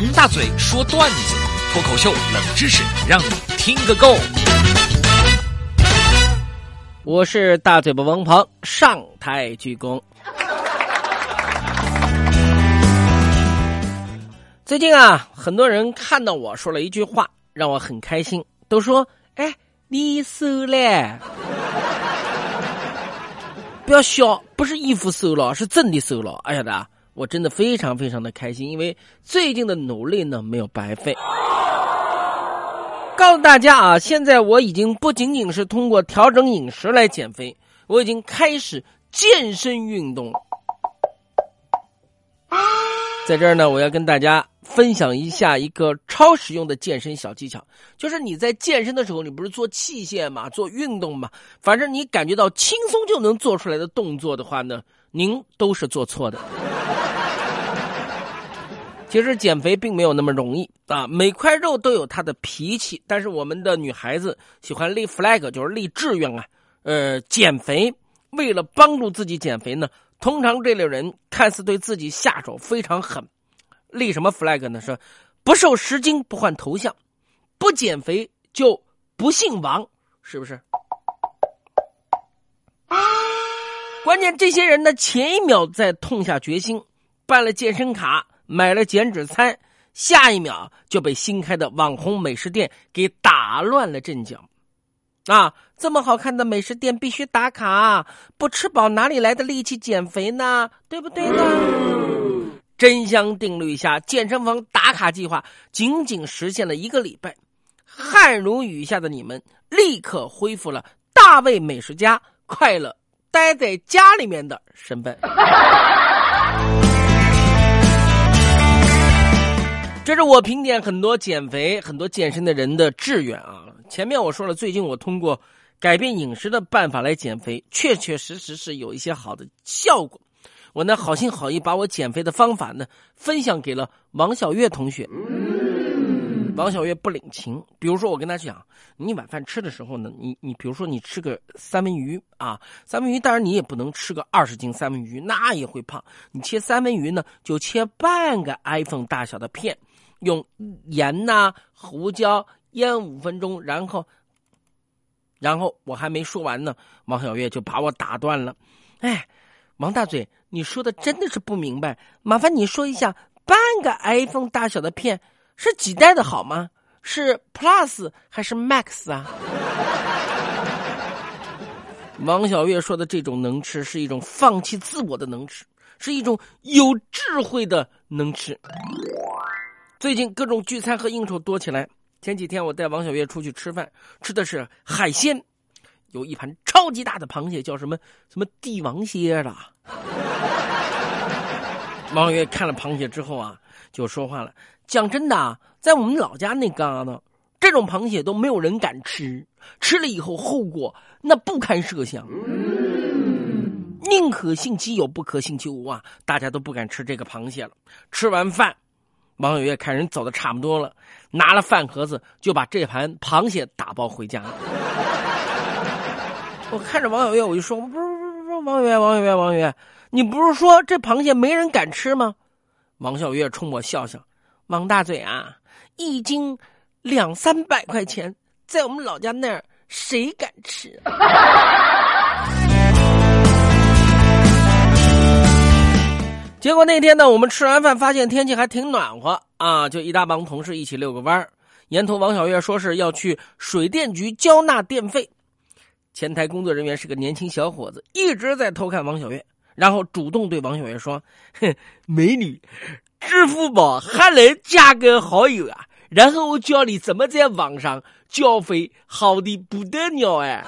王大嘴说段子，脱口秀冷知识，让你听个够。我是大嘴巴王鹏，上台鞠躬。最近啊，很多人看到我说了一句话，让我很开心，都说：“哎，你瘦了。”不要笑，不是衣服瘦了，是真的瘦了。哎呀的，我真的非常非常的开心，因为最近的努力呢没有白费。告诉大家啊，现在我已经不仅仅是通过调整饮食来减肥，我已经开始健身运动了。在这儿呢，我要跟大家分享一下一个超实用的健身小技巧，就是你在健身的时候，你不是做器械嘛，做运动嘛，反正你感觉到轻松就能做出来的动作的话呢，您都是做错的。其实减肥并没有那么容易啊，每块肉都有它的脾气，但是我们的女孩子喜欢立 flag，就是立志愿啊，呃，减肥，为了帮助自己减肥呢。通常这类人看似对自己下手非常狠，立什么 flag 呢？说不瘦十斤不换头像，不减肥就不姓王，是不是？关键这些人呢，前一秒在痛下决心，办了健身卡，买了减脂餐，下一秒就被新开的网红美食店给打乱了阵脚。啊，这么好看的美食店必须打卡，不吃饱哪里来的力气减肥呢？对不对呢？真香定律下，健身房打卡计划仅仅实现了一个礼拜，汗如雨下的你们立刻恢复了大卫美食家快乐待在家里面的身份。这是我评点很多减肥、很多健身的人的志愿啊。前面我说了，最近我通过改变饮食的办法来减肥，确确实实是有一些好的效果。我呢好心好意把我减肥的方法呢分享给了王小月同学。王小月不领情，比如说我跟他讲，你晚饭吃的时候呢，你你比如说你吃个三文鱼啊，三文鱼当然你也不能吃个二十斤三文鱼，那也会胖。你切三文鱼呢，就切半个 iPhone 大小的片，用盐呐、胡椒。腌五分钟，然后，然后我还没说完呢，王小月就把我打断了。哎，王大嘴，你说的真的是不明白，麻烦你说一下，半个 iPhone 大小的片是几代的好吗？是 Plus 还是 Max 啊？王小月说的这种能吃，是一种放弃自我的能吃，是一种有智慧的能吃。最近各种聚餐和应酬多起来。前几天我带王小月出去吃饭，吃的是海鲜，有一盘超级大的螃蟹，叫什么什么帝王蟹的。王小月看了螃蟹之后啊，就说话了：“讲真的，在我们老家那旮瘩，这种螃蟹都没有人敢吃，吃了以后后果那不堪设想，宁可信其有，不可信其无啊！大家都不敢吃这个螃蟹了。吃完饭。”王小月看人走的差不多了，拿了饭盒子就把这盘螃蟹打包回家了。我看着王小月，我就说：“不是不是不是，王小月王小月王小月，你不是说这螃蟹没人敢吃吗？”王小月冲我笑笑：“王大嘴啊，一斤两三百块钱，在我们老家那儿谁敢吃？” 结果那天呢，我们吃完饭发现天气还挺暖和啊，就一大帮同事一起遛个弯儿。沿途王小月说是要去水电局交纳电费，前台工作人员是个年轻小伙子，一直在偷看王小月，然后主动对王小月说：“哼，美女，支付宝还能加个好友啊？然后我教你怎么在网上交费，好的不得了哎！”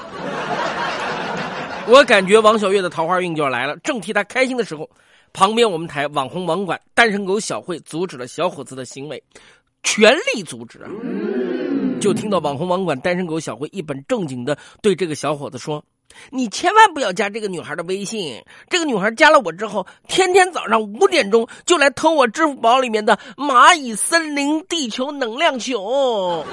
我感觉王小月的桃花运就要来了，正替她开心的时候。旁边我们台网红网管单身狗小慧阻止了小伙子的行为，全力阻止啊！就听到网红网管单身狗小慧一本正经的对这个小伙子说：“你千万不要加这个女孩的微信，这个女孩加了我之后，天天早上五点钟就来偷我支付宝里面的蚂蚁森林地球能量球。”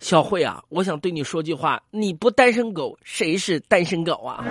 小慧啊，我想对你说句话：你不单身狗，谁是单身狗啊？